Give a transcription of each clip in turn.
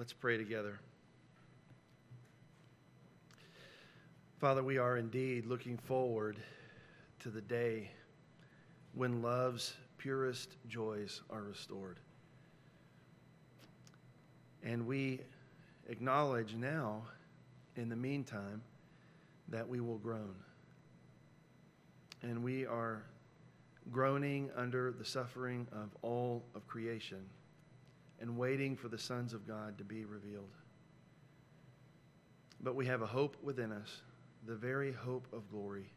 Let's pray together. Father, we are indeed looking forward to the day when love's purest joys are restored. And we acknowledge now, in the meantime, that we will groan. And we are groaning under the suffering of all of creation and waiting for the sons of God to be revealed. But we have a hope within us, the very hope of glory.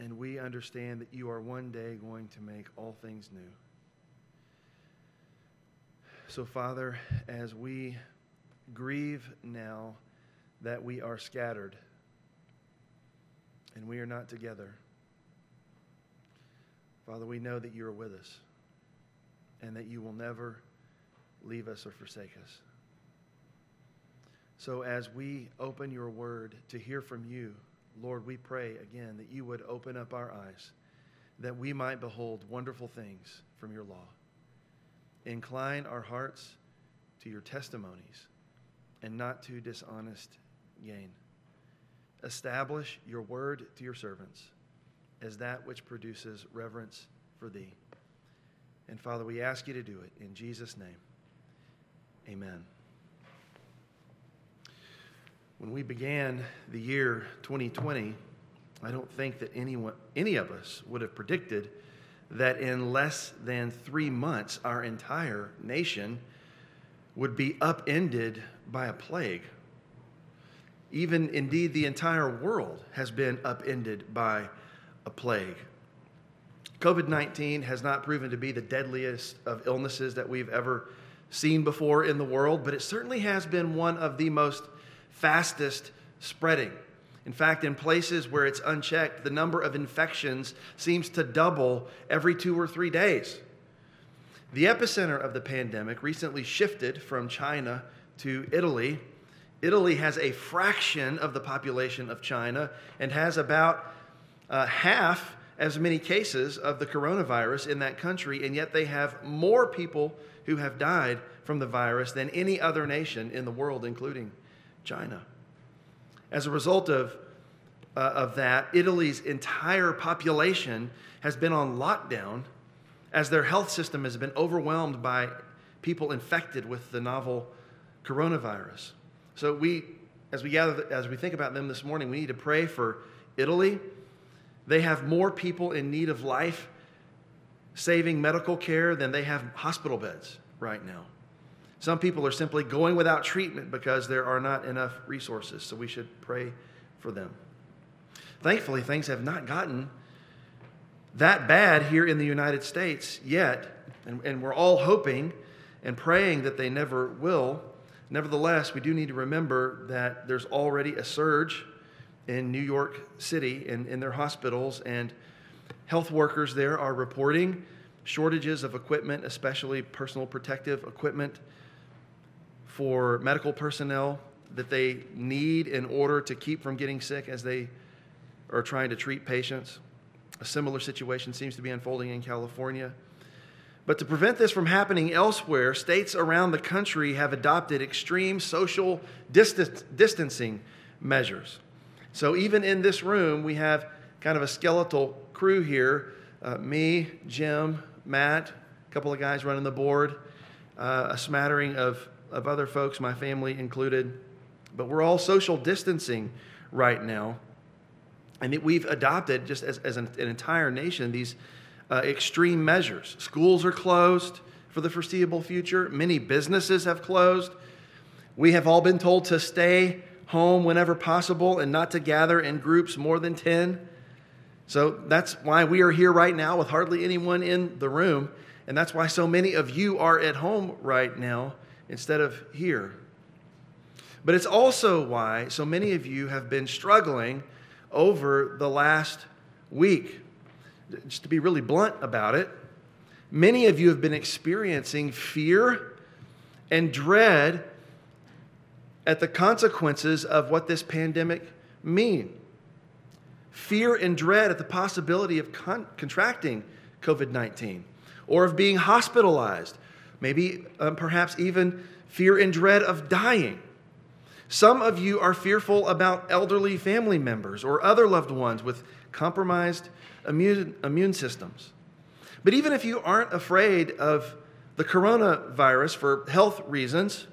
And we understand that you are one day going to make all things new. So, Father, as we grieve now that we are scattered and we are not together, Father, we know that you are with us and that you will never leave us or forsake us. So, as we open your word to hear from you, Lord, we pray again that you would open up our eyes, that we might behold wonderful things from your law. Incline our hearts to your testimonies and not to dishonest gain. Establish your word to your servants as that which produces reverence for thee. And Father, we ask you to do it in Jesus' name. Amen. When we began the year 2020, I don't think that anyone, any of us would have predicted that in less than three months, our entire nation would be upended by a plague. Even indeed, the entire world has been upended by a plague. COVID 19 has not proven to be the deadliest of illnesses that we've ever seen before in the world, but it certainly has been one of the most fastest spreading. In fact, in places where it's unchecked, the number of infections seems to double every two or three days. The epicenter of the pandemic recently shifted from China to Italy. Italy has a fraction of the population of China and has about uh, half as many cases of the coronavirus in that country, and yet they have more people who have died from the virus than any other nation in the world, including China. As a result of, uh, of that, Italy's entire population has been on lockdown as their health system has been overwhelmed by people infected with the novel coronavirus. So we, as we gather, as we think about them this morning, we need to pray for Italy they have more people in need of life saving medical care than they have hospital beds right now. Some people are simply going without treatment because there are not enough resources, so we should pray for them. Thankfully, things have not gotten that bad here in the United States yet, and, and we're all hoping and praying that they never will. Nevertheless, we do need to remember that there's already a surge in New York City in, in their hospitals, and health workers there are reporting shortages of equipment, especially personal protective equipment for medical personnel that they need in order to keep from getting sick as they are trying to treat patients. A similar situation seems to be unfolding in California. But to prevent this from happening elsewhere, states around the country have adopted extreme social distance, distancing measures. So even in this room, we have kind of a skeletal crew here uh, me, Jim, Matt, a couple of guys running the board, uh, a smattering of, of other folks, my family included. But we're all social distancing right now. And we've adopted, just as, as an, an entire nation, these uh, extreme measures. Schools are closed for the foreseeable future, many businesses have closed. We have all been told to stay home whenever possible and not to gather in groups more than 10. So that's why we are here right now with hardly anyone in the room. And that's why so many of you are at home right now instead of here. But it's also why so many of you have been struggling over the last week. Just to be really blunt about it, many of you have been experiencing fear and dread at the consequences of what this pandemic mean. Fear and dread at the possibility of con- contracting COVID 19 or of being hospitalized, maybe um, perhaps even fear and dread of dying. Some of you are fearful about elderly family members or other loved ones with compromised immune, immune systems. But even if you aren't afraid of the coronavirus for health reasons,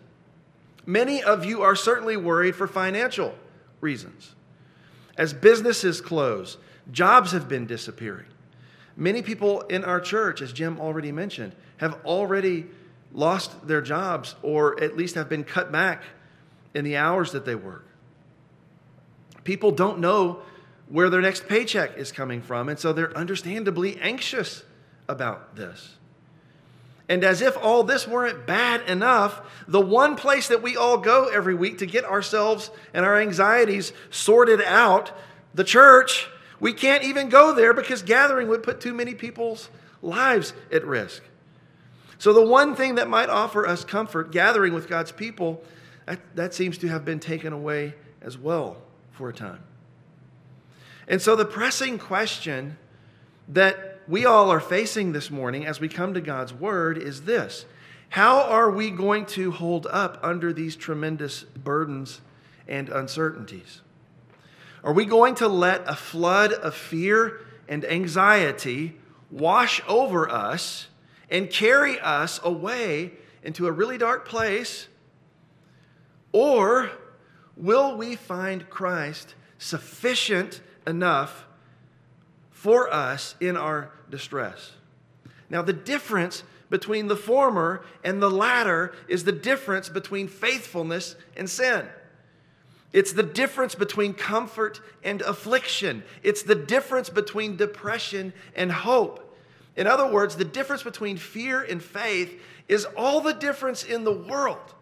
many of you are certainly worried for financial reasons. As businesses close, jobs have been disappearing. Many people in our church, as Jim already mentioned, have already lost their jobs or at least have been cut back in the hours that they work. People don't know where their next paycheck is coming from, and so they're understandably anxious about this. And as if all this weren't bad enough, the one place that we all go every week to get ourselves and our anxieties sorted out, the church, we can't even go there because gathering would put too many people's lives at risk. So, the one thing that might offer us comfort, gathering with God's people, that, that seems to have been taken away as well for a time. And so, the pressing question that we all are facing this morning as we come to God's Word is this How are we going to hold up under these tremendous burdens and uncertainties? Are we going to let a flood of fear and anxiety wash over us and carry us away into a really dark place? Or will we find Christ sufficient enough for us in our distress? Now, the difference between the former and the latter is the difference between faithfulness and sin. It's the difference between comfort and affliction. It's the difference between depression and hope. In other words, the difference between fear and faith is all the difference in the world.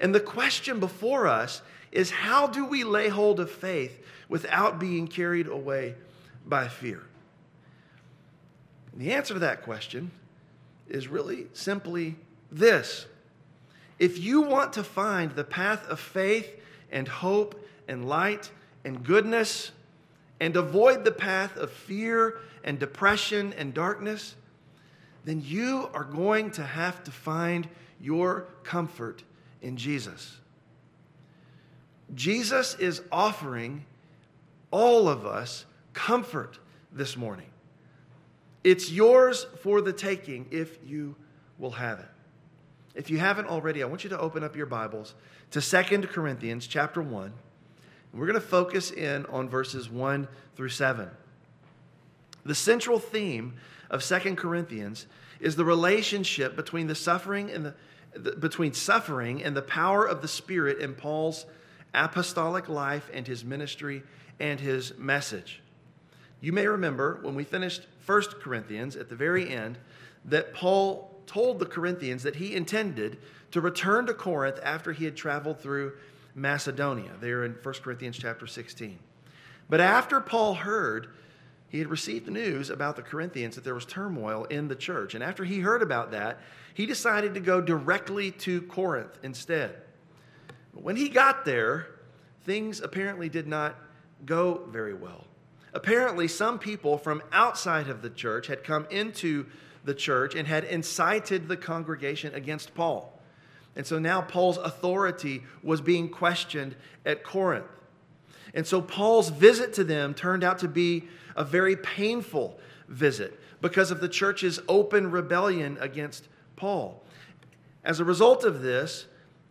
And the question before us is how do we lay hold of faith without being carried away by fear? And the answer to that question is really simply this. If you want to find the path of faith and hope and light and goodness and avoid the path of fear and depression and darkness, then you are going to have to find your comfort in Jesus. Jesus is offering all of us comfort this morning. It's yours for the taking if you will have it. If you haven't already, I want you to open up your Bibles to 2 Corinthians chapter 1. We're going to focus in on verses 1 through 7. The central theme of 2 Corinthians is the relationship between the suffering and the, the, between suffering and the power of the Spirit in Paul's apostolic life and his ministry and his message. You may remember when we finished 1 Corinthians at the very end that Paul told the Corinthians that he intended to return to Corinth after he had traveled through Macedonia, there in 1 Corinthians chapter 16. But after Paul heard, he had received the news about the Corinthians that there was turmoil in the church. And after he heard about that, he decided to go directly to Corinth instead. But when he got there, things apparently did not go very well. Apparently, some people from outside of the church had come into the church and had incited the congregation against Paul. And so now Paul's authority was being questioned at Corinth. And so Paul's visit to them turned out to be a very painful visit because of the church's open rebellion against Paul. As a result of this,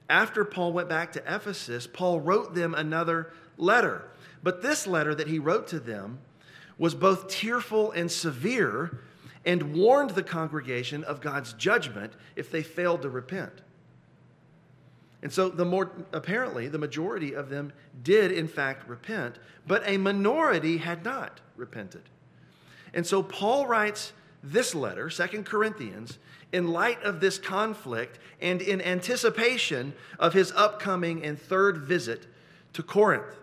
after Paul went back to Ephesus, Paul wrote them another letter. But this letter that he wrote to them was both tearful and severe and warned the congregation of God's judgment if they failed to repent. And so the more apparently the majority of them did in fact repent, but a minority had not repented. And so Paul writes this letter, Second Corinthians, in light of this conflict and in anticipation of his upcoming and third visit to Corinth.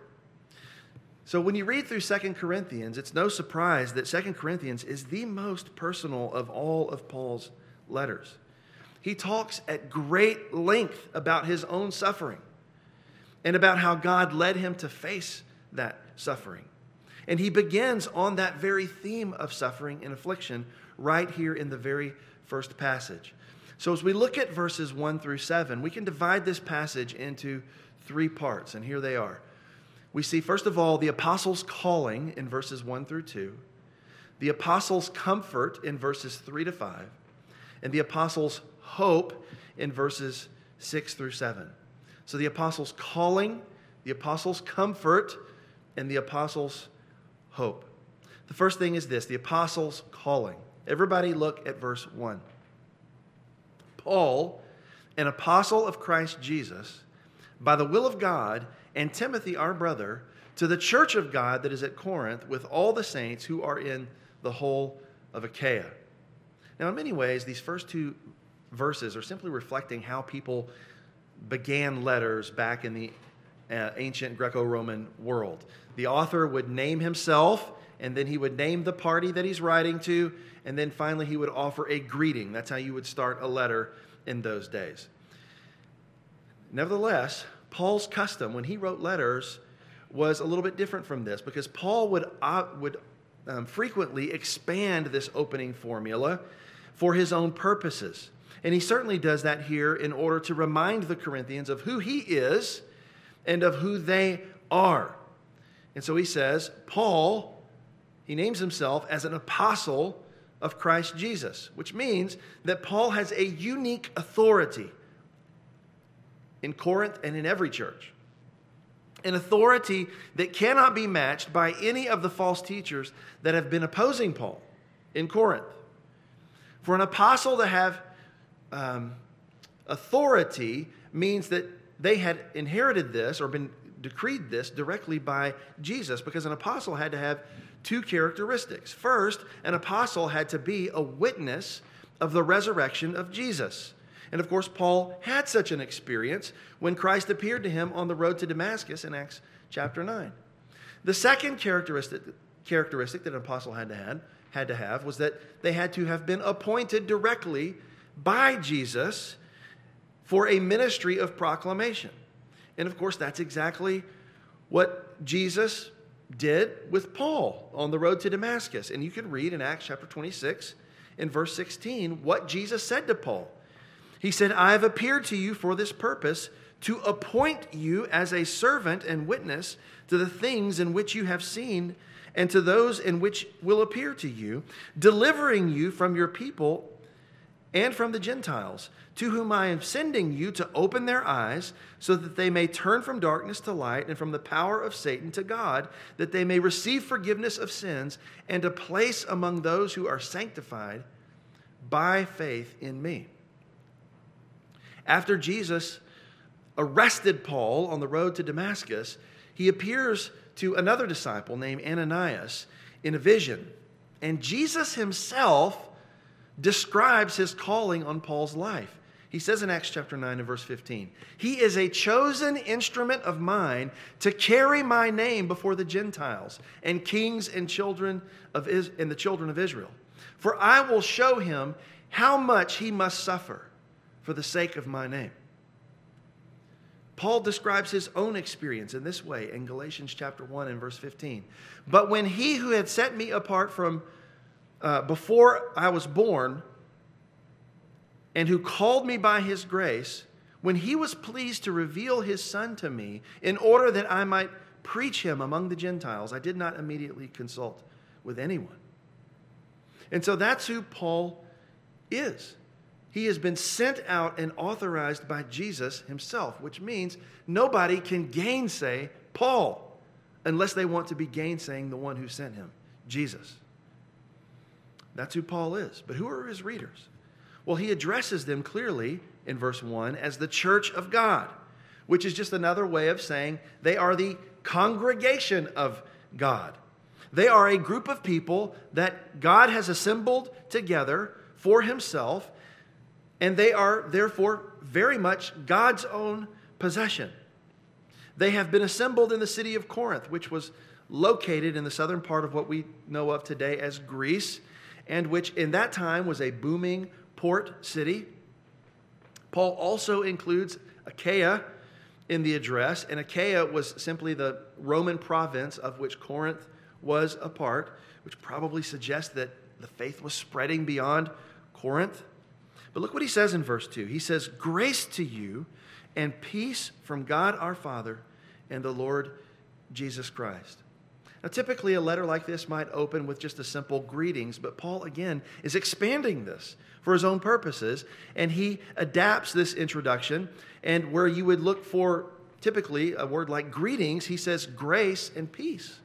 So when you read through Second Corinthians, it's no surprise that Second Corinthians is the most personal of all of Paul's letters. He talks at great length about his own suffering and about how God led him to face that suffering. And he begins on that very theme of suffering and affliction right here in the very first passage. So, as we look at verses 1 through 7, we can divide this passage into three parts, and here they are. We see, first of all, the apostles' calling in verses 1 through 2, the apostles' comfort in verses 3 to 5, and the apostles' hope in verses 6 through 7. So, the apostles' calling, the apostles' comfort, and the apostles' hope. The first thing is this the apostles' calling. Everybody look at verse 1. Paul, an apostle of Christ Jesus, by the will of God, and Timothy, our brother, to the church of God that is at Corinth with all the saints who are in the whole of Achaia. Now, in many ways, these first two verses are simply reflecting how people began letters back in the uh, ancient Greco Roman world. The author would name himself, and then he would name the party that he's writing to, and then finally he would offer a greeting. That's how you would start a letter in those days. Nevertheless, Paul's custom when he wrote letters was a little bit different from this because Paul would, uh, would um, frequently expand this opening formula for his own purposes. And he certainly does that here in order to remind the Corinthians of who he is and of who they are. And so he says, Paul, he names himself as an apostle of Christ Jesus, which means that Paul has a unique authority in Corinth and in every church. An authority that cannot be matched by any of the false teachers that have been opposing Paul in Corinth. For an apostle to have um, authority means that they had inherited this or been decreed this directly by Jesus because an apostle had to have two characteristics. First, an apostle had to be a witness of the resurrection of Jesus. And of course, Paul had such an experience when Christ appeared to him on the road to Damascus in Acts chapter 9. The second characteristic, characteristic that an apostle had to, have, had to have was that they had to have been appointed directly by Jesus for a ministry of proclamation. And of course, that's exactly what Jesus did with Paul on the road to Damascus. And you can read in Acts chapter 26, in verse 16, what Jesus said to Paul. He said, I have appeared to you for this purpose, to appoint you as a servant and witness to the things in which you have seen and to those in which will appear to you, delivering you from your people and from the Gentiles, to whom I am sending you to open their eyes, so that they may turn from darkness to light and from the power of Satan to God, that they may receive forgiveness of sins and a place among those who are sanctified by faith in me. After Jesus arrested Paul on the road to Damascus, he appears to another disciple named Ananias in a vision. And Jesus himself describes his calling on Paul's life. He says in Acts chapter 9 and verse 15, He is a chosen instrument of mine to carry my name before the Gentiles and kings and children of Is- and the children of Israel. For I will show him how much he must suffer for the sake of my name. Paul describes his own experience in this way in Galatians chapter 1 and verse 15. But when he who had set me apart from uh, before I was born and who called me by his grace, when he was pleased to reveal his son to me in order that I might preach him among the Gentiles, I did not immediately consult with anyone. And so that's who Paul is. He has been sent out and authorized by Jesus himself, which means nobody can gainsay Paul unless they want to be gainsaying the one who sent him, Jesus. That's who Paul is. But who are his readers? Well, he addresses them clearly in verse 1 as the church of God, which is just another way of saying they are the congregation of God. They are a group of people that God has assembled together for himself, and they are therefore very much God's own possession. They have been assembled in the city of Corinth, which was located in the southern part of what we know of today as Greece and which in that time was a booming port city. Paul also includes Achaia in the address, and Achaia was simply the Roman province of which Corinth was a part, which probably suggests that the faith was spreading beyond Corinth. But look what he says in verse 2. He says, Grace to you and peace from God our Father and the Lord Jesus Christ. Now, typically, a letter like this might open with just a simple greetings, but Paul, again, is expanding this for his own purposes, and he adapts this introduction. And where you would look for typically a word like greetings, he says grace and peace.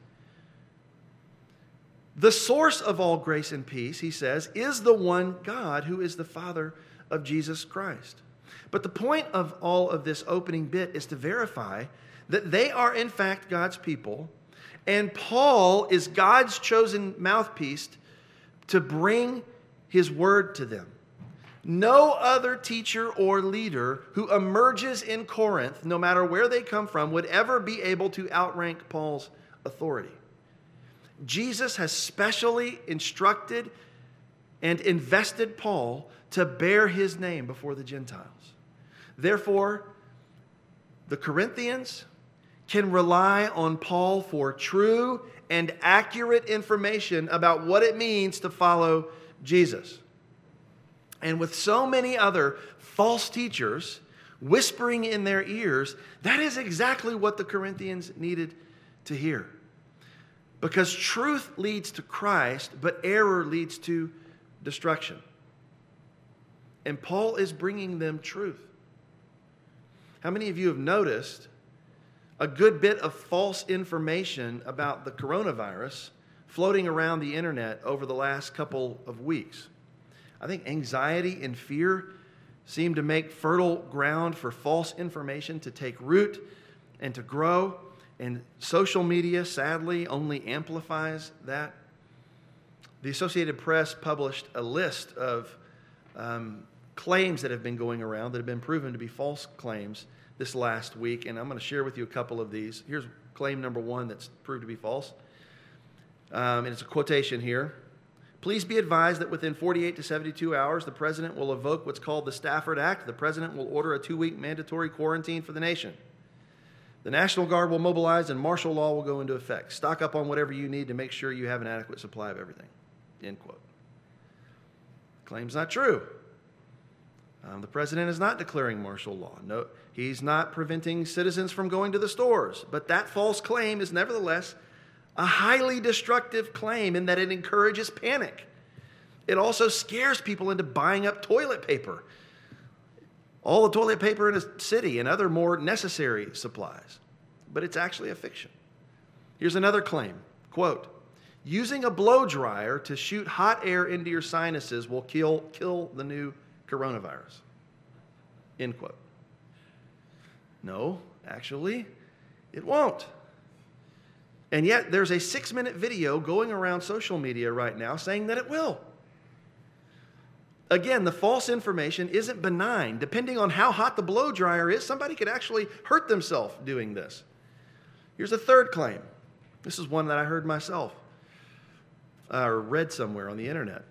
The source of all grace and peace, he says, is the one God who is the Father of Jesus Christ. But the point of all of this opening bit is to verify that they are, in fact, God's people and Paul is God's chosen mouthpiece to bring his word to them. No other teacher or leader who emerges in Corinth, no matter where they come from, would ever be able to outrank Paul's authority. Jesus has specially instructed and invested Paul to bear his name before the Gentiles. Therefore, the Corinthians, can rely on Paul for true and accurate information about what it means to follow Jesus. And with so many other false teachers whispering in their ears, that is exactly what the Corinthians needed to hear. Because truth leads to Christ, but error leads to destruction. And Paul is bringing them truth. How many of you have noticed a good bit of false information about the coronavirus floating around the internet over the last couple of weeks. I think anxiety and fear seem to make fertile ground for false information to take root and to grow. And social media, sadly, only amplifies that. The Associated Press published a list of um, claims that have been going around that have been proven to be false claims this last week, and I'm going to share with you a couple of these. Here's claim number one that's proved to be false. Um, and it's a quotation here. Please be advised that within 48 to 72 hours, the president will evoke what's called the Stafford Act. The president will order a two week mandatory quarantine for the nation. The National Guard will mobilize and martial law will go into effect. Stock up on whatever you need to make sure you have an adequate supply of everything. End quote. Claim's not true. Um, the president is not declaring martial law. No, he's not preventing citizens from going to the stores. But that false claim is nevertheless a highly destructive claim in that it encourages panic. It also scares people into buying up toilet paper, all the toilet paper in a city, and other more necessary supplies. But it's actually a fiction. Here's another claim quote, using a blow dryer to shoot hot air into your sinuses will kill, kill the new coronavirus. End quote. No, actually, it won't. And yet, there's a six minute video going around social media right now saying that it will. Again, the false information isn't benign. Depending on how hot the blow dryer is, somebody could actually hurt themselves doing this. Here's a third claim. This is one that I heard myself uh, or read somewhere on the internet.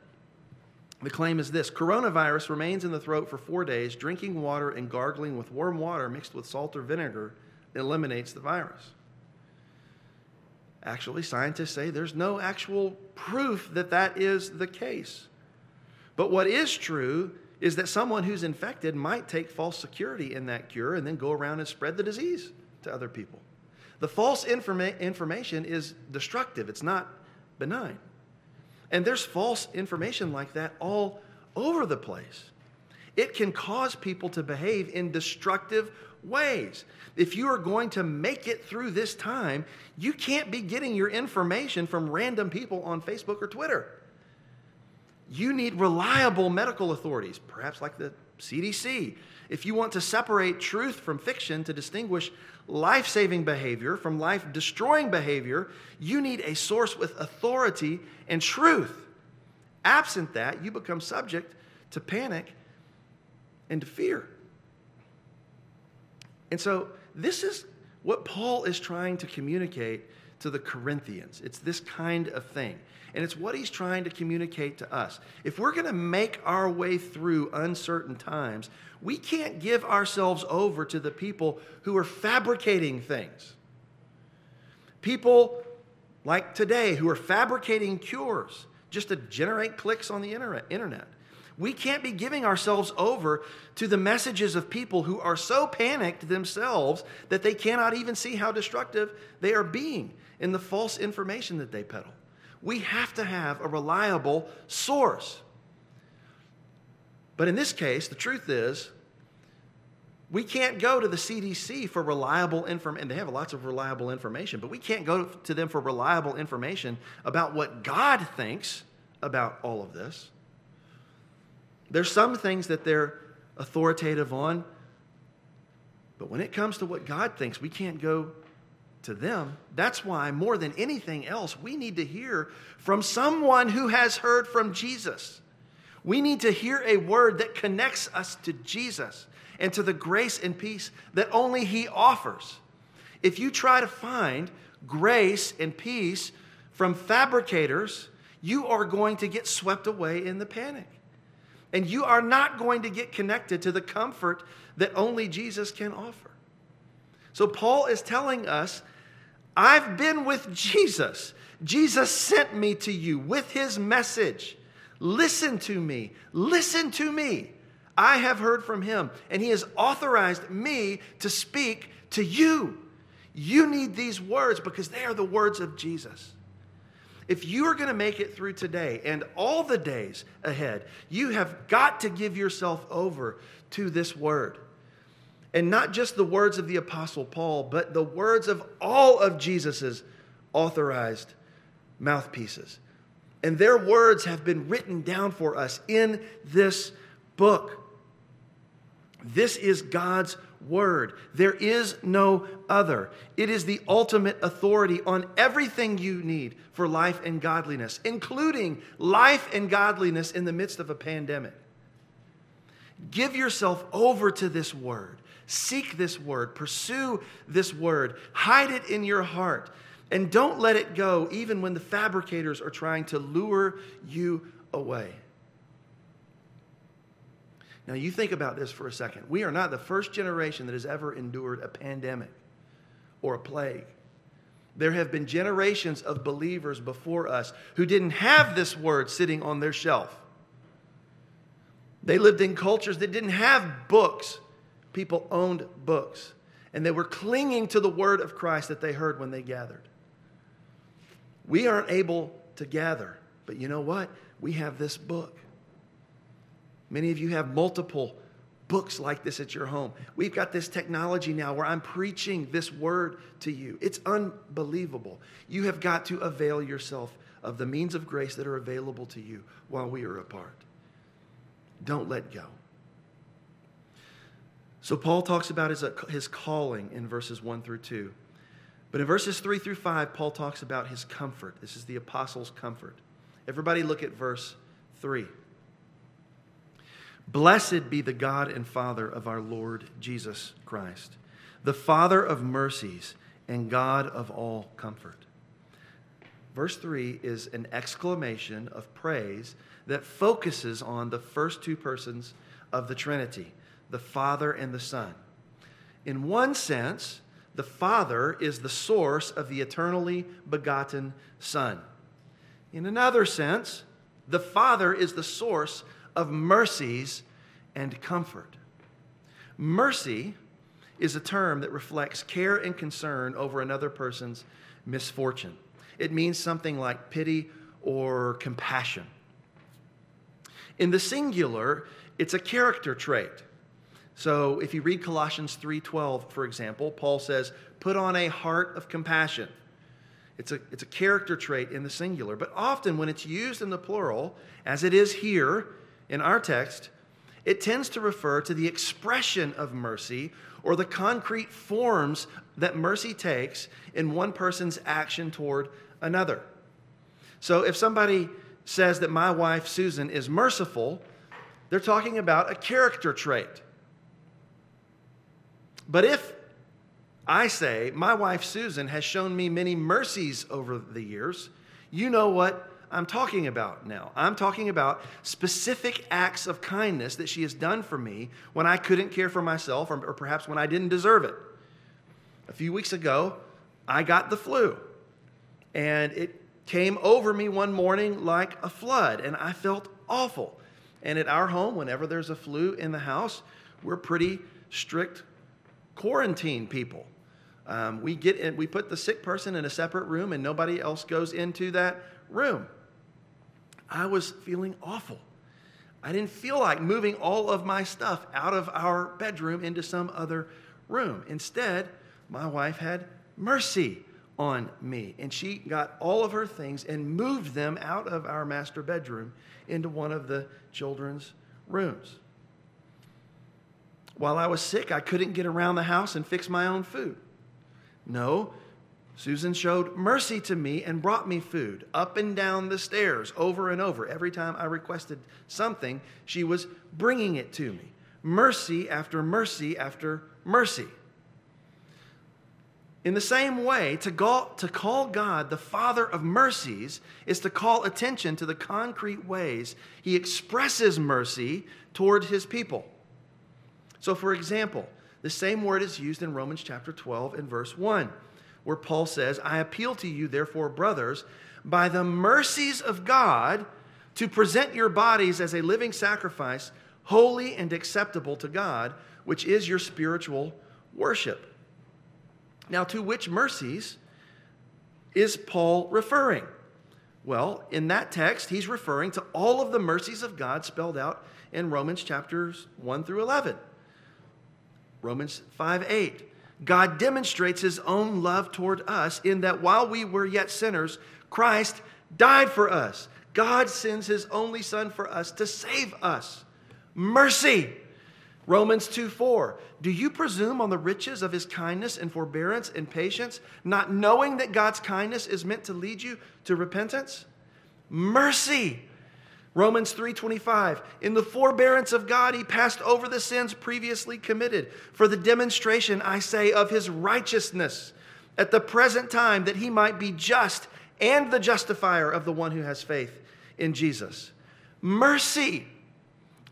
The claim is this coronavirus remains in the throat for four days. Drinking water and gargling with warm water mixed with salt or vinegar eliminates the virus. Actually, scientists say there's no actual proof that that is the case. But what is true is that someone who's infected might take false security in that cure and then go around and spread the disease to other people. The false informa- information is destructive, it's not benign. And there's false information like that all over the place. It can cause people to behave in destructive ways. If you are going to make it through this time, you can't be getting your information from random people on Facebook or Twitter. You need reliable medical authorities, perhaps like the CDC. If you want to separate truth from fiction to distinguish life saving behavior from life destroying behavior, you need a source with authority and truth. Absent that, you become subject to panic and to fear. And so, this is what Paul is trying to communicate to the Corinthians. It's this kind of thing. And it's what he's trying to communicate to us. If we're going to make our way through uncertain times, we can't give ourselves over to the people who are fabricating things. People like today who are fabricating cures just to generate clicks on the internet. We can't be giving ourselves over to the messages of people who are so panicked themselves that they cannot even see how destructive they are being in the false information that they peddle. We have to have a reliable source. But in this case, the truth is, we can't go to the CDC for reliable information. They have lots of reliable information, but we can't go to them for reliable information about what God thinks about all of this. There's some things that they're authoritative on, but when it comes to what God thinks, we can't go to them. That's why, more than anything else, we need to hear from someone who has heard from Jesus. We need to hear a word that connects us to Jesus and to the grace and peace that only He offers. If you try to find grace and peace from fabricators, you are going to get swept away in the panic. And you are not going to get connected to the comfort that only Jesus can offer. So, Paul is telling us I've been with Jesus. Jesus sent me to you with his message. Listen to me. Listen to me. I have heard from him, and he has authorized me to speak to you. You need these words because they are the words of Jesus. If you are going to make it through today and all the days ahead, you have got to give yourself over to this word. And not just the words of the Apostle Paul, but the words of all of Jesus's authorized mouthpieces. And their words have been written down for us in this book. This is God's word. There is no other. It is the ultimate authority on everything you need for life and godliness, including life and godliness in the midst of a pandemic. Give yourself over to this word. Seek this word. Pursue this word. Hide it in your heart. And don't let it go, even when the fabricators are trying to lure you away. Now, you think about this for a second. We are not the first generation that has ever endured a pandemic or a plague. There have been generations of believers before us who didn't have this word sitting on their shelf. They lived in cultures that didn't have books. People owned books, and they were clinging to the word of Christ that they heard when they gathered. We aren't able to gather, but you know what? We have this book. Many of you have multiple books like this at your home. We've got this technology now where I'm preaching this word to you. It's unbelievable. You have got to avail yourself of the means of grace that are available to you while we are apart. Don't let go. So, Paul talks about his, uh, his calling in verses 1 through 2. But in verses 3 through 5, Paul talks about his comfort. This is the apostles' comfort. Everybody, look at verse 3. Blessed be the God and Father of our Lord Jesus Christ, the Father of mercies and God of all comfort. Verse 3 is an exclamation of praise that focuses on the first two persons of the Trinity, the Father and the Son. In one sense, the Father is the source of the eternally begotten Son. In another sense, the Father is the source of mercies and comfort. Mercy is a term that reflects care and concern over another person's misfortune. It means something like pity or compassion. In the singular, it's a character trait. So if you read Colossians 3:12, for example, Paul says, "Put on a heart of compassion." It's a, it's a character trait in the singular. But often when it's used in the plural, as it is here in our text, it tends to refer to the expression of mercy or the concrete forms that mercy takes in one person's action toward another. So if somebody says that my wife Susan is merciful, they're talking about a character trait. But if I say, my wife Susan has shown me many mercies over the years, you know what I'm talking about now. I'm talking about specific acts of kindness that she has done for me when I couldn't care for myself or, or perhaps when I didn't deserve it. A few weeks ago, I got the flu, and it came over me one morning like a flood, and I felt awful. And at our home, whenever there's a flu in the house, we're pretty strict quarantine people. Um, we get in, we put the sick person in a separate room, and nobody else goes into that room. I was feeling awful. I didn't feel like moving all of my stuff out of our bedroom into some other room. Instead, my wife had mercy on me, and she got all of her things and moved them out of our master bedroom into one of the children's rooms. While I was sick, I couldn't get around the house and fix my own food. No, Susan showed mercy to me and brought me food up and down the stairs over and over. Every time I requested something, she was bringing it to me. Mercy after mercy after mercy. In the same way, to call, to call God the Father of mercies is to call attention to the concrete ways He expresses mercy toward His people. So, for example, the same word is used in Romans chapter 12 and verse 1 where Paul says, I appeal to you, therefore, brothers, by the mercies of God, to present your bodies as a living sacrifice, holy and acceptable to God, which is your spiritual worship. Now, to which mercies is Paul referring? Well, in that text, he's referring to all of the mercies of God spelled out in Romans chapters 1 through 11. Romans 5 8. God demonstrates his own love toward us in that while we were yet sinners, Christ died for us. God sends his only Son for us to save us. Mercy. Romans 2 4. Do you presume on the riches of his kindness and forbearance and patience, not knowing that God's kindness is meant to lead you to repentance? Mercy. Romans 3:25 In the forbearance of God he passed over the sins previously committed for the demonstration I say of his righteousness at the present time that he might be just and the justifier of the one who has faith in Jesus. Mercy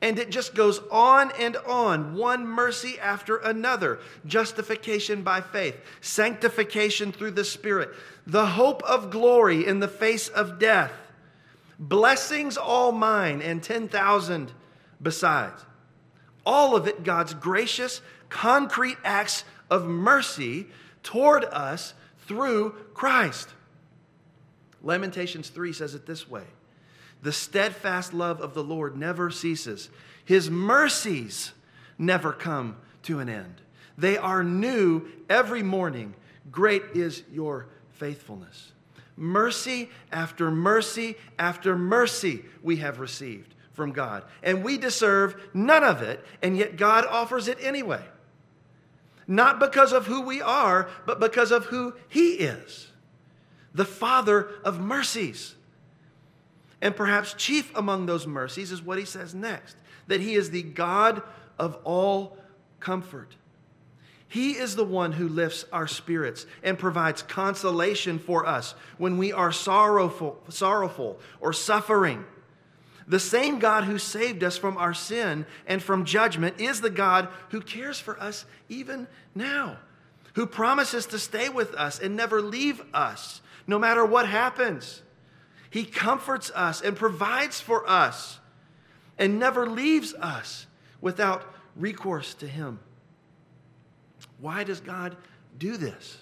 and it just goes on and on, one mercy after another. Justification by faith, sanctification through the Spirit, the hope of glory in the face of death blessings all mine, and 10,000 besides. All of it God's gracious, concrete acts of mercy toward us through Christ. Lamentations 3 says it this way The steadfast love of the Lord never ceases, his mercies never come to an end. They are new every morning. Great is your faithfulness. Mercy after mercy after mercy we have received from God. And we deserve none of it, and yet God offers it anyway. Not because of who we are, but because of who He is the Father of mercies. And perhaps chief among those mercies is what He says next that He is the God of all comfort. He is the one who lifts our spirits and provides consolation for us when we are sorrowful, sorrowful or suffering. The same God who saved us from our sin and from judgment is the God who cares for us even now, who promises to stay with us and never leave us, no matter what happens. He comforts us and provides for us and never leaves us without recourse to Him. Why does God do this?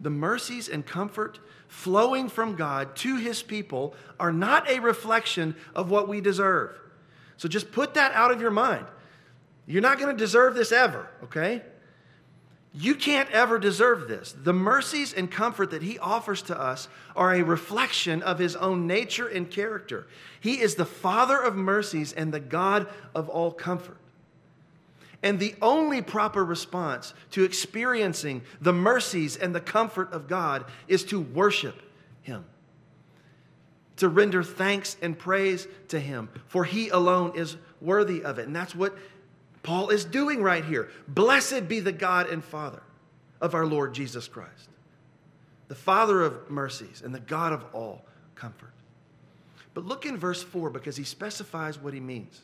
The mercies and comfort flowing from God to his people are not a reflection of what we deserve. So just put that out of your mind. You're not going to deserve this ever, okay? You can't ever deserve this. The mercies and comfort that he offers to us are a reflection of his own nature and character. He is the Father of mercies and the God of all comfort. And the only proper response to experiencing the mercies and the comfort of God is to worship Him, to render thanks and praise to Him, for He alone is worthy of it. And that's what Paul is doing right here. Blessed be the God and Father of our Lord Jesus Christ, the Father of mercies and the God of all comfort. But look in verse 4 because he specifies what he means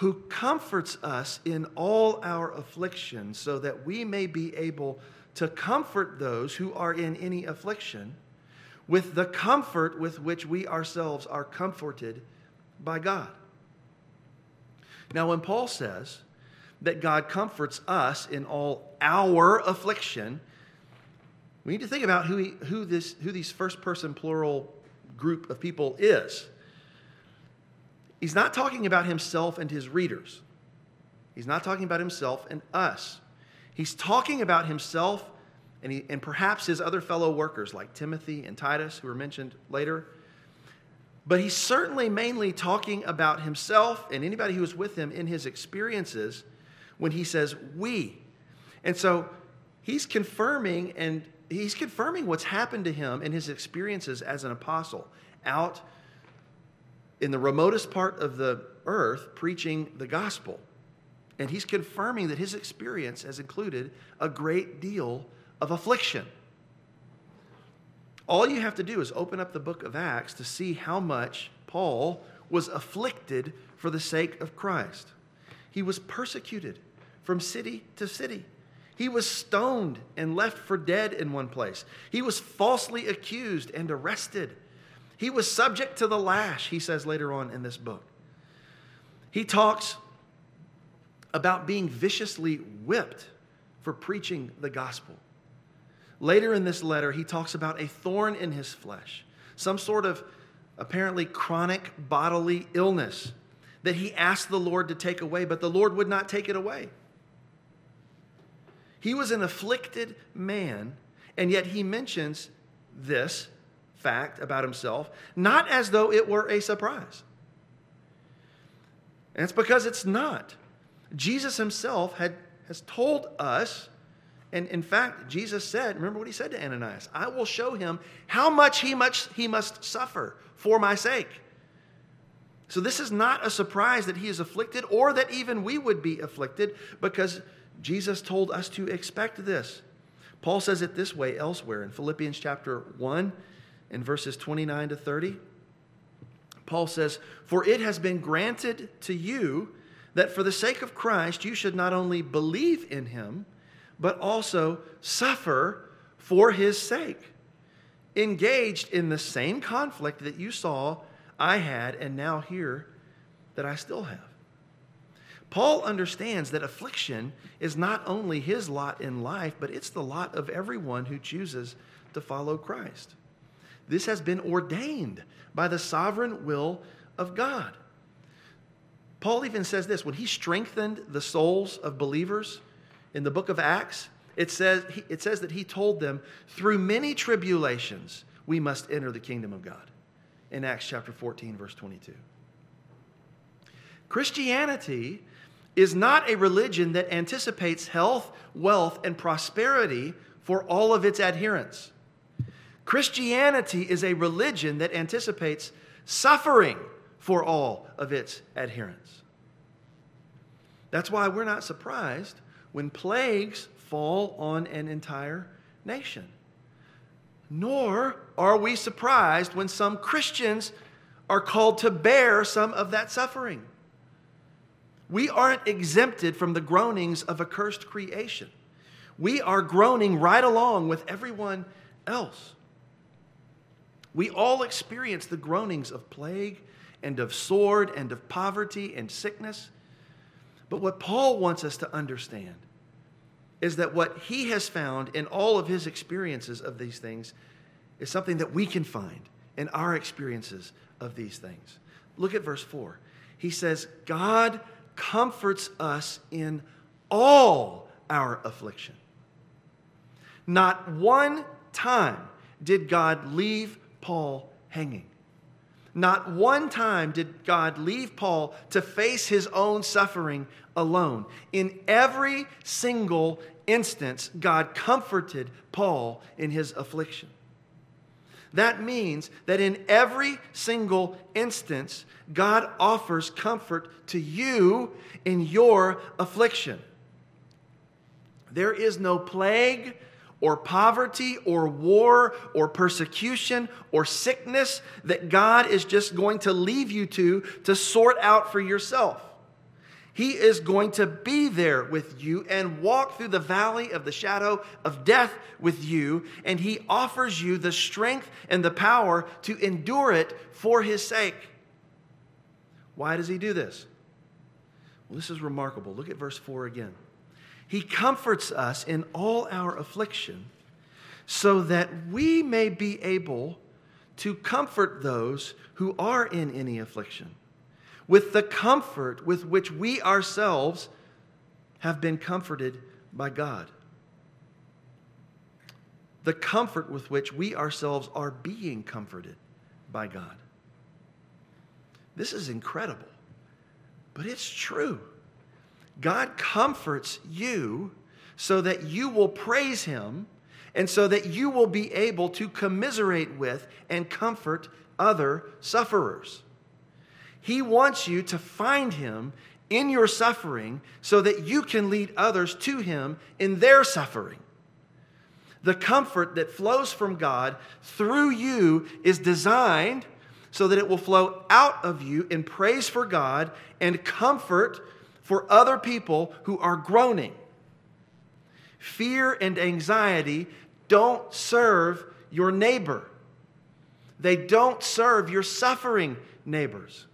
who comforts us in all our affliction, so that we may be able to comfort those who are in any affliction with the comfort with which we ourselves are comforted by God. Now, when Paul says that God comforts us in all our affliction, we need to think about who, he, who, this, who these first person plural group of people is. He's not talking about himself and his readers. He's not talking about himself and us. He's talking about himself and, he, and perhaps his other fellow workers like Timothy and Titus, who are mentioned later. But he's certainly mainly talking about himself and anybody who was with him in his experiences when he says we. And so he's confirming and he's confirming what's happened to him in his experiences as an apostle out in the remotest part of the earth preaching the gospel. And he's confirming that his experience has included a great deal of affliction. All you have to do is open up the book of Acts to see how much Paul was afflicted for the sake of Christ. He was persecuted from city to city. He was stoned and left for dead in one place. He was falsely accused and arrested. He was subject to the lash, he says later on in this book. He talks about being viciously whipped for preaching the gospel. Later in this letter, he talks about a thorn in his flesh, some sort of apparently chronic bodily illness that he asked the Lord to take away, but the Lord would not take it away. He was an afflicted man, and yet he mentions this fact about himself, not as though it were a surprise. And it's because it's not. Jesus himself had, has told us and in fact, Jesus said, remember what he said to Ananias I will show him how much he, much he must suffer for my sake. So, this is not a surprise that he is afflicted or that even we would be afflicted because Jesus told us to expect this. Paul says it this way elsewhere in Philippians chapter 1 and verses 29 to 30. Paul says, For it has been granted to you that for the sake of Christ you should not only believe in him, but also suffer for his sake. Engaged in the same conflict that you saw I had and now hear that I still have. Paul understands that affliction is not only his lot in life, but it's the lot of everyone who chooses to follow Christ. This has been ordained by the sovereign will of God. Paul even says this when he strengthened the souls of believers, in the book of Acts, it says, it says that he told them, through many tribulations, we must enter the kingdom of God. In Acts chapter 14, verse 22. Christianity is not a religion that anticipates health, wealth, and prosperity for all of its adherents. Christianity is a religion that anticipates suffering for all of its adherents. That's why we're not surprised when plagues fall on an entire nation. Nor are we surprised when some Christians are called to bear some of that suffering. We aren't exempted from the groanings of a cursed creation. We are groaning right along with everyone else. We all experience the groanings of plague and of sword and of poverty and sickness. But what Paul wants us to understand is that what he has found in all of his experiences of these things is something that we can find in our experiences of these things. Look at verse 4. He says, God comforts us in all our affliction. Not one time did God leave Paul hanging. Not one time did God leave Paul to face his own suffering alone. In every single instance, God comforted Paul in his affliction. That means that in every single instance, God offers comfort to you in your affliction. There is no plague or poverty or war or persecution or sickness that God is just going to leave you to to sort out for yourself. He is going to be there with you and walk through the valley of the shadow of death with you, and He offers you the strength and the power to endure it for His sake. Why does he do this? Well, this is remarkable. Look at verse 4 again. He comforts us in all our affliction so that we may be able to comfort those who are in any affliction with the comfort with which we ourselves have been comforted by God. The comfort with which we ourselves are being comforted by God. This is incredible, but it's true. God comforts you so that you will praise Him and so that you will be able to commiserate with and comfort other sufferers. He wants you to find Him in your suffering so that you can lead others to Him in their suffering. The comfort that flows from God through you is designed so that it will flow out of you in praise for God and comfort for other people who are groaning. Fear and anxiety don't serve your neighbor, they don't serve your suffering neighbors.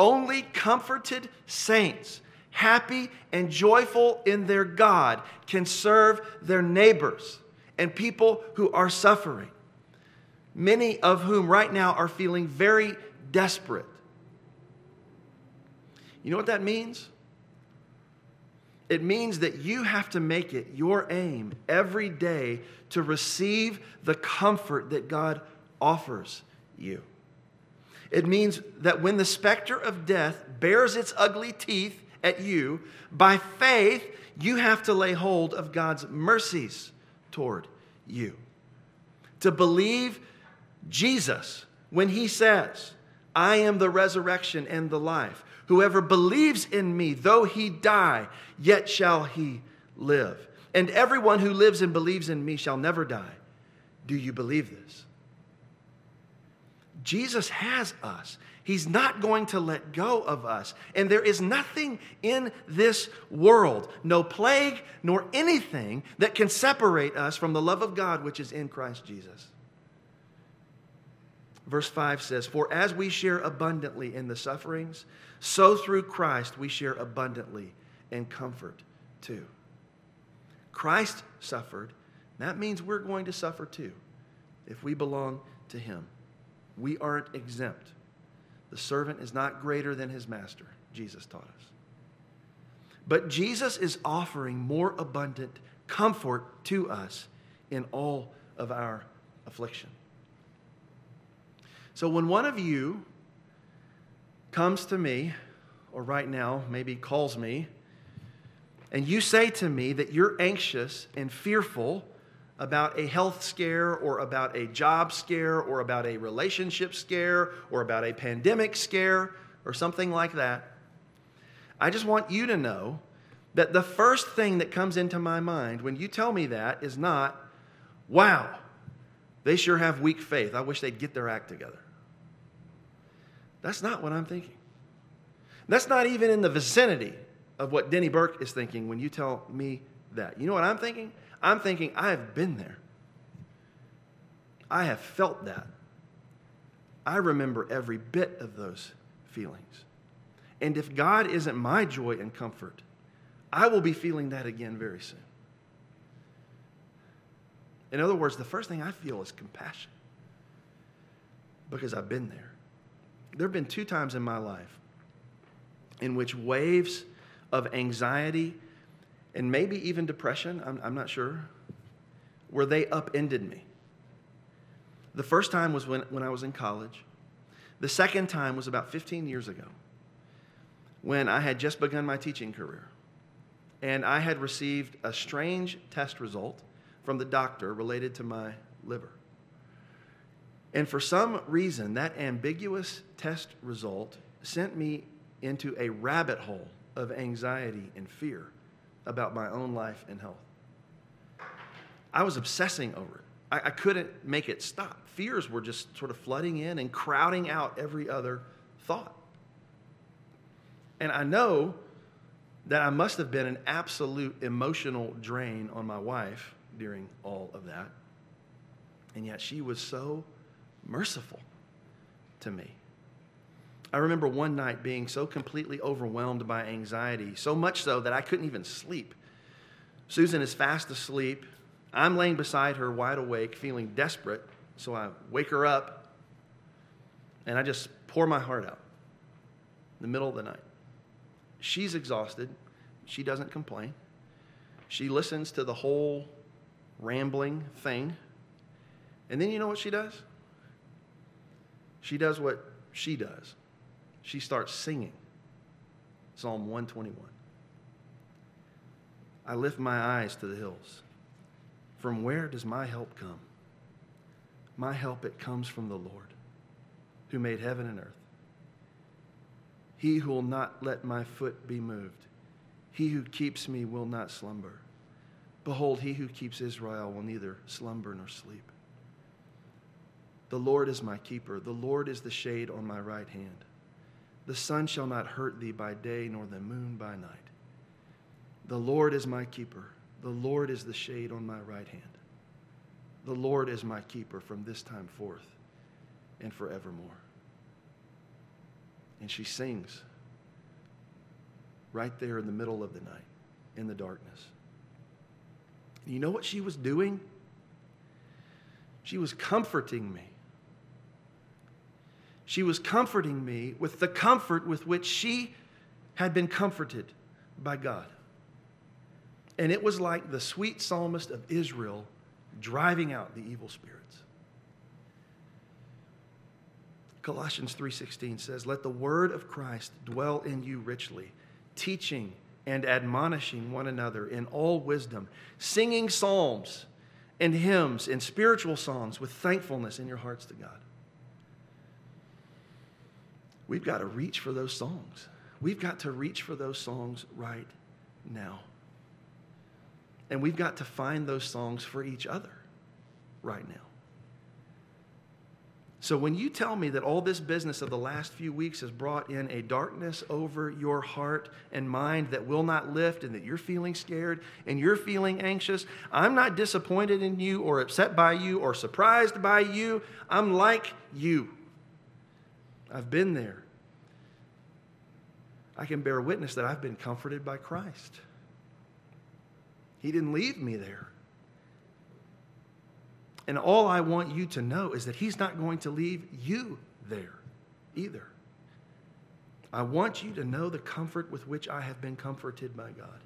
Only comforted saints, happy and joyful in their God, can serve their neighbors and people who are suffering, many of whom right now are feeling very desperate. You know what that means? It means that you have to make it your aim every day to receive the comfort that God offers you. It means that when the specter of death bears its ugly teeth at you, by faith, you have to lay hold of God's mercies toward you. To believe Jesus when he says, I am the resurrection and the life. Whoever believes in me, though he die, yet shall he live. And everyone who lives and believes in me shall never die. Do you believe this? Jesus has us. He's not going to let go of us. And there is nothing in this world, no plague nor anything, that can separate us from the love of God which is in Christ Jesus. Verse 5 says, For as we share abundantly in the sufferings, so through Christ we share abundantly in comfort too. Christ suffered. That means we're going to suffer too if we belong to Him. We aren't exempt. The servant is not greater than his master, Jesus taught us. But Jesus is offering more abundant comfort to us in all of our affliction. So when one of you comes to me, or right now maybe calls me, and you say to me that you're anxious and fearful about a health scare or about a job scare or about a relationship scare or about a pandemic scare or something like that, I just want you to know that the first thing that comes into my mind when you tell me that is not, wow, they sure have weak faith. I wish they'd get their act together. That's not what I'm thinking. That's not even in the vicinity of what Denny Burk is thinking when you tell me that. You know what I'm thinking? I'm thinking, I have been there. I have felt that. I remember every bit of those feelings. And if God isn't my joy and comfort, I will be feeling that again very soon. In other words, the first thing I feel is compassion because I've been there. There have been two times in my life in which waves of anxiety and maybe even depression, I'm, I'm not sure, where they upended me. The first time was when, when I was in college. The second time was about 15 years ago when I had just begun my teaching career. And I had received a strange test result from the doctor related to my liver. And for some reason, that ambiguous test result sent me into a rabbit hole of anxiety and fear about my own life and health. I was obsessing over it. I, I couldn't make it stop. Fears were just sort of flooding in and crowding out every other thought. And I know that I must have been an absolute emotional drain on my wife during all of that. And yet she was so merciful to me. I remember one night being so completely overwhelmed by anxiety, so much so that I couldn't even sleep. Susan is fast asleep. I'm laying beside her, wide awake, feeling desperate. So I wake her up and I just pour my heart out in the middle of the night. She's exhausted. She doesn't complain. She listens to the whole rambling thing. And then you know what she does? She does what she does. She starts singing Psalm 121. I lift my eyes to the hills. From where does my help come? My help, it comes from the Lord, who made heaven and earth. He who will not let my foot be moved, he who keeps me will not slumber. Behold, he who keeps Israel will neither slumber nor sleep. The Lord is my keeper. The Lord is the shade on my right hand. The sun shall not hurt thee by day, nor the moon by night. The Lord is my keeper. The Lord is the shade on my right hand. The Lord is my keeper from this time forth and forevermore. And she sings right there in the middle of the night, in the darkness. You know what she was doing? She was comforting me. She was comforting me with the comfort with which she had been comforted by God. And it was like the sweet psalmist of Israel driving out the evil spirits. Colossians 3:16 says, "Let the word of Christ dwell in you richly, teaching and admonishing one another in all wisdom, singing psalms and hymns and spiritual songs with thankfulness in your hearts to God." We've got to reach for those songs. We've got to reach for those songs right now. And we've got to find those songs for each other right now. So when you tell me that all this business of the last few weeks has brought in a darkness over your heart and mind that will not lift and that you're feeling scared and you're feeling anxious, I'm not disappointed in you or upset by you or surprised by you. I'm like you. I've been there. I can bear witness that I've been comforted by Christ. He didn't leave me there. And all I want you to know is that He's not going to leave you there either. I want you to know the comfort with which I have been comforted by God,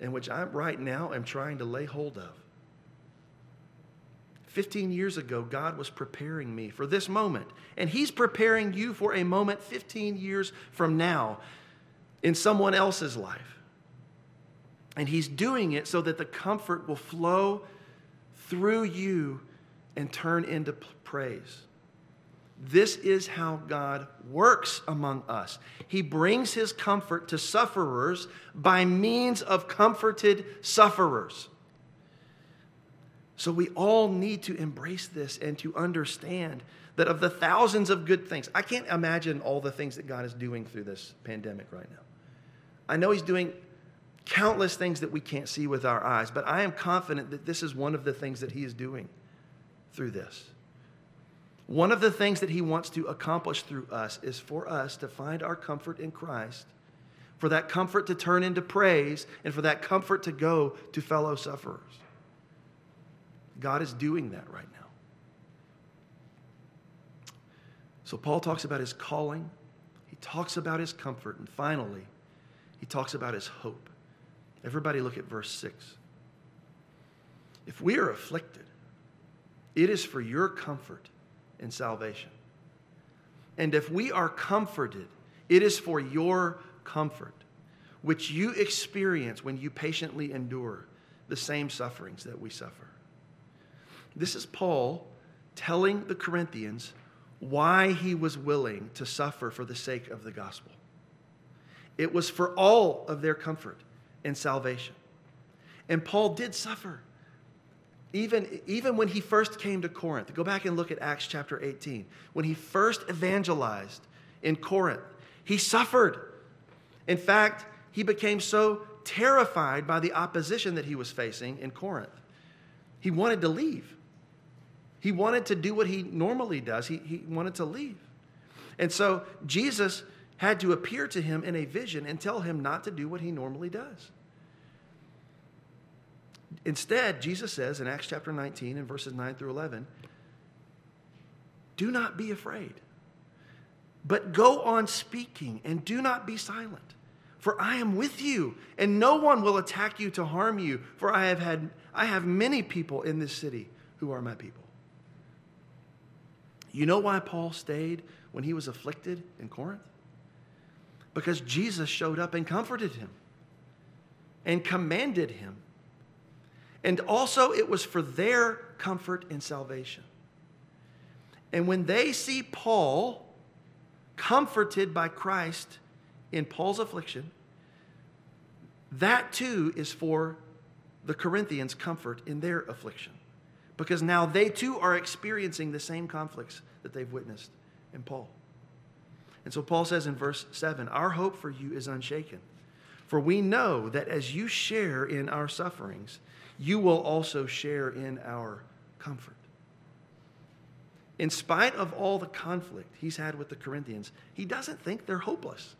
and which I right now am trying to lay hold of. 15 years ago, God was preparing me for this moment, and He's preparing you for a moment 15 years from now in someone else's life. And He's doing it so that the comfort will flow through you and turn into praise. This is how God works among us. He brings his comfort to sufferers by means of comforted sufferers. So we all need to embrace this and to understand that of the thousands of good things, I can't imagine all the things that God is doing through this pandemic right now. I know he's doing countless things that we can't see with our eyes, but I am confident that this is one of the things that He is doing through this. One of the things that He wants to accomplish through us is for us to find our comfort in Christ, for that comfort to turn into praise, and for that comfort to go to fellow sufferers. God is doing that right now. So, Paul talks about his calling, he talks about his comfort, and finally, he talks about his hope. Everybody look at verse 6. If we are afflicted, it is for your comfort and salvation. And if we are comforted, it is for your comfort, which you experience when you patiently endure the same sufferings that we suffer. This is Paul telling the Corinthians why he was willing to suffer for the sake of the gospel. It was for all of their comfort and salvation. And Paul did suffer. Even, even when he first came to Corinth, go back and look at Acts chapter 18. When he first evangelized in Corinth, he suffered. In fact, he became so terrified by the opposition that he was facing in Corinth. He wanted to leave. He wanted to do what he normally does, he, he wanted to leave. And so Jesus had to appear to him in a vision and tell him not to do what he normally does. Instead, Jesus says in Acts chapter 19 and verses 9 through 11, do not be afraid, but go on speaking and do not be silent. For I am with you, and no one will attack you to harm you, for I have had I have many people in this city who are my people. You know why Paul stayed when he was afflicted in Corinth? Because Jesus showed up and comforted him and commanded him. And also, it was for their comfort and salvation. And when they see Paul comforted by Christ in Paul's affliction, that too is for the Corinthians' comfort in their affliction. Because now they too are experiencing the same conflicts that they've witnessed in Paul. And so Paul says in verse 7 Our hope for you is unshaken. For we know that as you share in our sufferings, you will also share in our comfort. In spite of all the conflict he's had with the Corinthians, he doesn't think they're hopeless.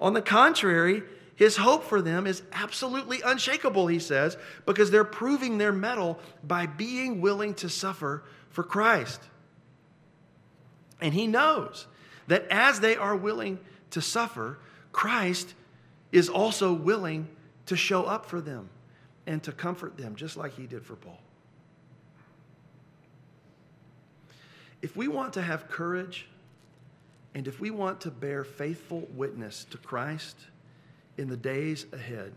On the contrary, his hope for them is absolutely unshakable, he says, because they're proving their mettle by being willing to suffer for Christ. And he knows that as they are willing to suffer, Christ is also willing to show up for them and to comfort them, just like he did for Paul. If we want to have courage and if we want to bear faithful witness to Christ in the days ahead,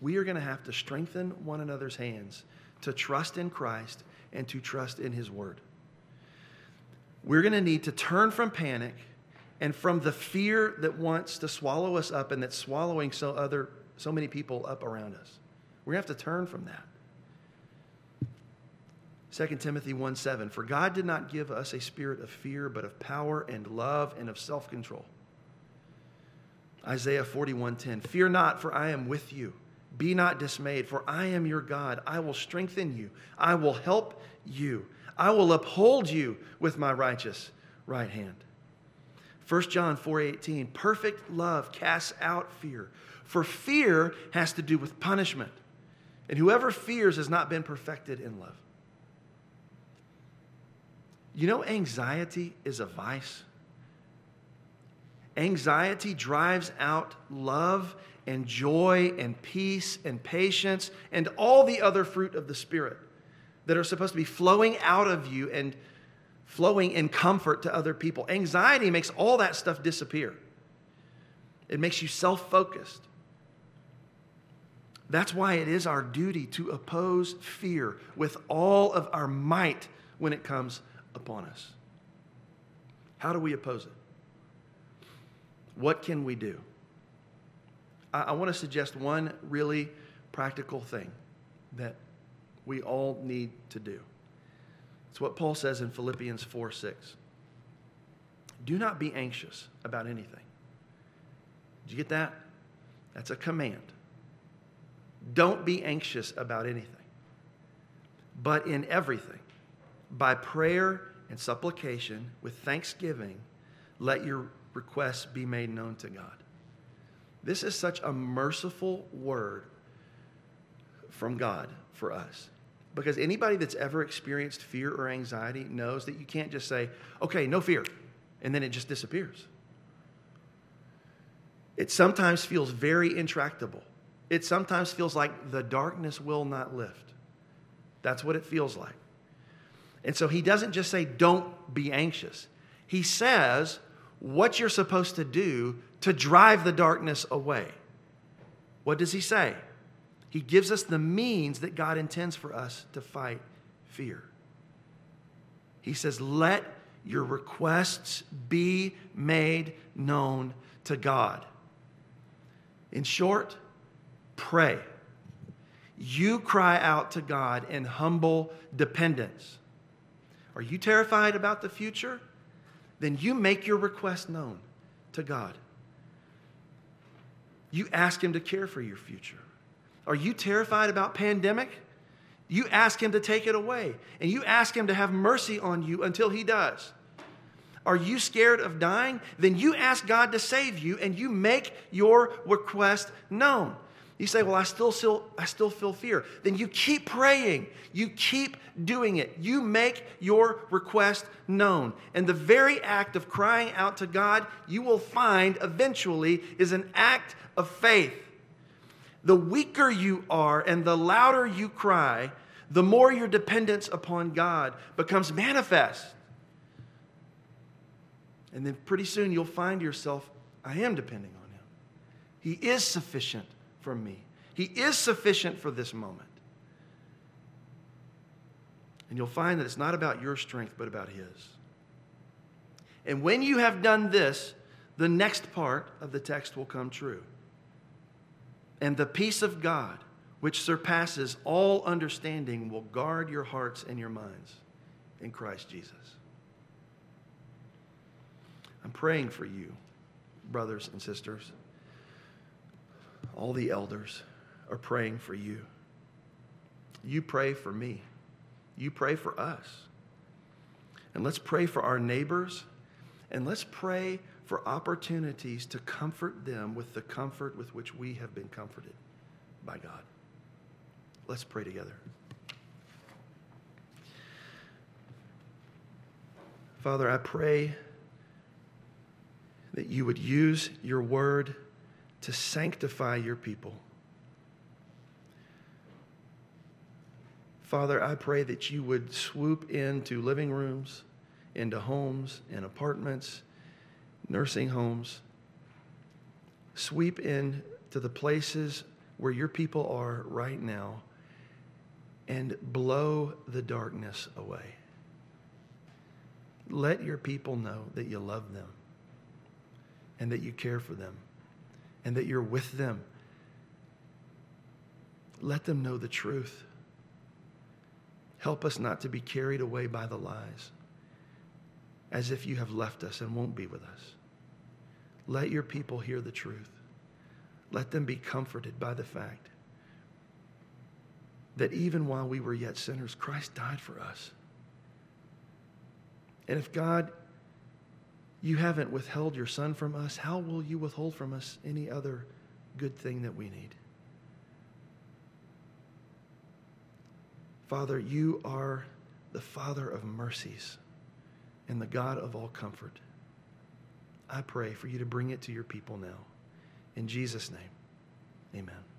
we are going to have to strengthen one another's hands to trust in Christ and to trust in His Word. We're going to need to turn from panic and from the fear that wants to swallow us up and that's swallowing so other so many people up around us. We're going to have to turn from that. 2 Timothy 1 7, for God did not give us a spirit of fear, but of power and love and of self control. Isaiah 41 10, fear not, for I am with you. Be not dismayed, for I am your God. I will strengthen you, I will help you. I will uphold you with my righteous right hand. 1 John 4:18 Perfect love casts out fear, for fear has to do with punishment. And whoever fears has not been perfected in love. You know anxiety is a vice. Anxiety drives out love and joy and peace and patience and all the other fruit of the spirit that are supposed to be flowing out of you and flowing in comfort to other people. Anxiety makes all that stuff disappear, it makes you self focused. That's why it is our duty to oppose fear with all of our might when it comes upon us. How do we oppose it? What can we do? I, I want to suggest one really practical thing that we all need to do. It's what Paul says in Philippians 4 6. Do not be anxious about anything. Did you get that? That's a command. Don't be anxious about anything, but in everything, by prayer and supplication with thanksgiving, let your requests be made known to God. This is such a merciful word from God for us. Because anybody that's ever experienced fear or anxiety knows that you can't just say, okay, no fear, and then it just disappears. It sometimes feels very intractable. It sometimes feels like the darkness will not lift. That's what it feels like. And so he doesn't just say, don't be anxious. He says what you're supposed to do to drive the darkness away. What does he say? He gives us the means that God intends for us to fight fear. He says, Let your requests be made known to God. In short, pray. You cry out to God in humble dependence. Are you terrified about the future? Then you make your request known to God. You ask Him to care for your future. Are you terrified about pandemic? You ask him to take it away and you ask him to have mercy on you until he does. Are you scared of dying? Then you ask God to save you and you make your request known. You say, Well, I still, still, I still feel fear. Then you keep praying. You keep doing it. You make your request known. And the very act of crying out to God, you will find eventually is an act of faith. The weaker you are and the louder you cry, the more your dependence upon God becomes manifest. And then pretty soon you'll find yourself, I am depending on Him. He is sufficient for me, He is sufficient for this moment. And you'll find that it's not about your strength, but about His. And when you have done this, the next part of the text will come true. And the peace of God, which surpasses all understanding, will guard your hearts and your minds in Christ Jesus. I'm praying for you, brothers and sisters. All the elders are praying for you. You pray for me. You pray for us. And let's pray for our neighbors. And let's pray for opportunities to comfort them with the comfort with which we have been comforted by God. Let's pray together. Father, I pray that you would use your word to sanctify your people. Father, I pray that you would swoop into living rooms, into homes and apartments, nursing homes. Sweep in to the places where your people are right now and blow the darkness away. Let your people know that you love them and that you care for them and that you're with them. Let them know the truth. Help us not to be carried away by the lies as if you have left us and won't be with us. Let your people hear the truth. Let them be comforted by the fact that even while we were yet sinners, Christ died for us. And if God you haven't withheld your son from us, how will you withhold from us any other good thing that we need? Father, you are the Father of mercies and the God of all comfort. I pray for you to bring it to your people now. In Jesus' name, amen.